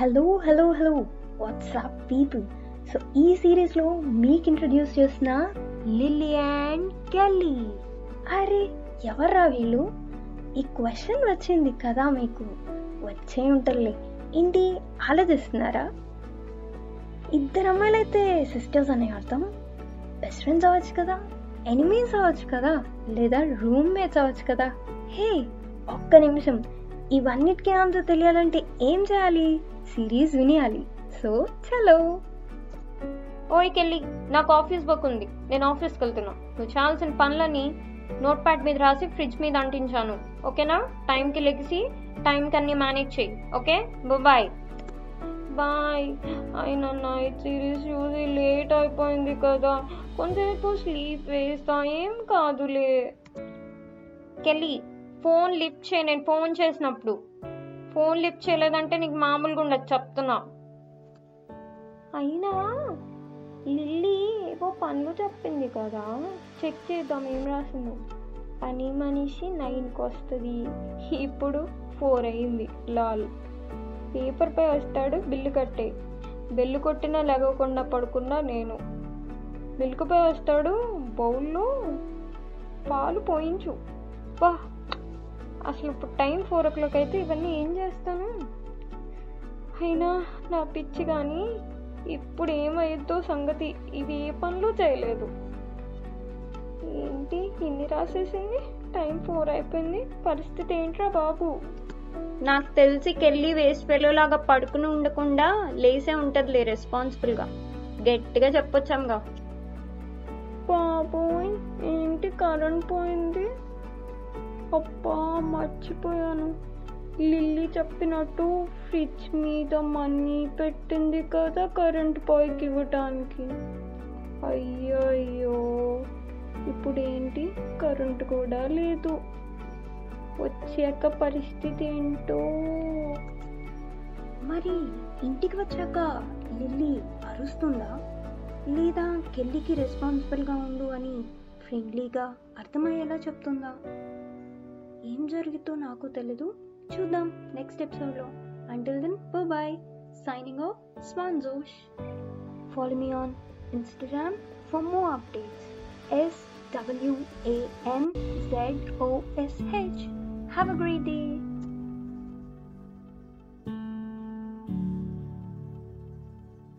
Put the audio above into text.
Hello hello hello WhatsApp people so ఈ సిరీస్లో మీకు ఇంట్రడ్యూస్ చేసిన లిల్లీ అండ్ కెల్లీ అరే ఎవర్రా వీళ్ళు? ఈ క్వశ్చన్ వచ్చింది కదా మీకు. వచ్చే ఉంటుందిలే. ఏంటి ఆలోచిస్తున్నారా? ఇద్దరు అమ్మాయిలైతే సిస్టర్స్ అనే అర్థం. బెస్ట్ ఫ్రెండ్స్ అవ్వచ్చు కదా ఎనిమీస్ అవ్వచ్చు కదా లేదా రూమ్మేట్స్ అవ్వచ్చు కదా. హే ఒక్క నిమిషం. ఇవన్నిటికీ ఆన్సర్ తెలియాలంటే ఏం చేయాలి? సిరీస్ వినేయాలి. సో చలో. ఓయ్ కెళ్ళి నాకు ఆఫీస్ వర్క్ ఉంది. నేను ఆఫీస్కి వెళ్తున్నా. నువ్వు చేయాల్సిన పనులని నోట్ ప్యాడ్ మీద రాసి ఫ్రిడ్జ్ మీద అంటించాను. ఓకేనా? టైంకి లెగిసి టైంకి అన్ని మేనేజ్ చేయి. ఓకే? బాయ్. బాయ్. అయినా నైట్ సిరీస్ చూసి లేట్ అయిపోయింది కదా. కొంచెంసేపు స్లీప్ వేస్తా. ఏం కాదులే. కెళ్ళి ఫోన్ లిఫ్ట్ చేయి. నేను ఫోన్ చేసినప్పుడు. ఫోన్ లిఫ్ట్ చేయలేదంటే నీకు మామూలుగా ఉండదు చెప్తున్నా. అయినా లిల్లీ ఏవో పనులు చెప్పింది కదా. చెక్ చేద్దాం ఏం రాసిందో. పని మనిషి నైన్కి వస్తుంది. ఇప్పుడు ఫోర్ అయింది లాల్. పేపర్పై వస్తాడు బిల్లు కట్టే. బెల్లు కొట్టినా లెగకుండా పడుకున్నా నేను. మిల్క్పై వస్తాడు బౌల్లో. పాలు పోయించు. బా అసలు ఇప్పుడు టైం ఫోర్ ఓ క్లాక్ అయితే ఇవన్నీ ఏం చేస్తాను? అయినా నా పిచ్చి కానీ ఇప్పుడు ఏమైద్దో సంగతి ఇవి ఏ పనులు చేయలేదు. ఏంటి ఇన్ని రాసేసింది? టైం ఫోర్ అయిపోయింది. పరిస్థితి ఏంట్రా బాబు? నాకు తెలిసి కెళ్ళి వేస్ట్ లాగా పడుకుని ఉండకుండా లేసే ఉంటుందిలే రెస్పాన్సిబుల్గా గట్టిగా చెప్పొచ్చాంగా. బాబోయ్ ఏంటి కరెంట్ పోయింది? అబ్బా మర్చిపోయాను. లిల్లీ చెప్పినట్టు ఫ్రిడ్జ్ మీద మనీ పెట్టింది కదా కరెంట్ పైకి ఇవ్వటానికి. అయ్యో అయ్యో ఇప్పుడు ఏంటి కరెంట్ కూడా లేదు. వచ్చాక పరిస్థితి ఏంటో? మరి ఇంటికి వచ్చాక లిల్లీ అరుస్తుందా? లేదా కెల్లికి రెస్పాన్సిబుల్గా ఉండు అని ఫ్రెండ్లీగా అర్థమయ్యేలా చెప్తుందా? ఏం జరుగుతో నాకు తెలీదు. చూద్దాం నెక్స్ట్ ఎపిసోడ్లో until then bye signing off Swan Zosh follow me on Instagram for more updates S WAN Z OSH have a great day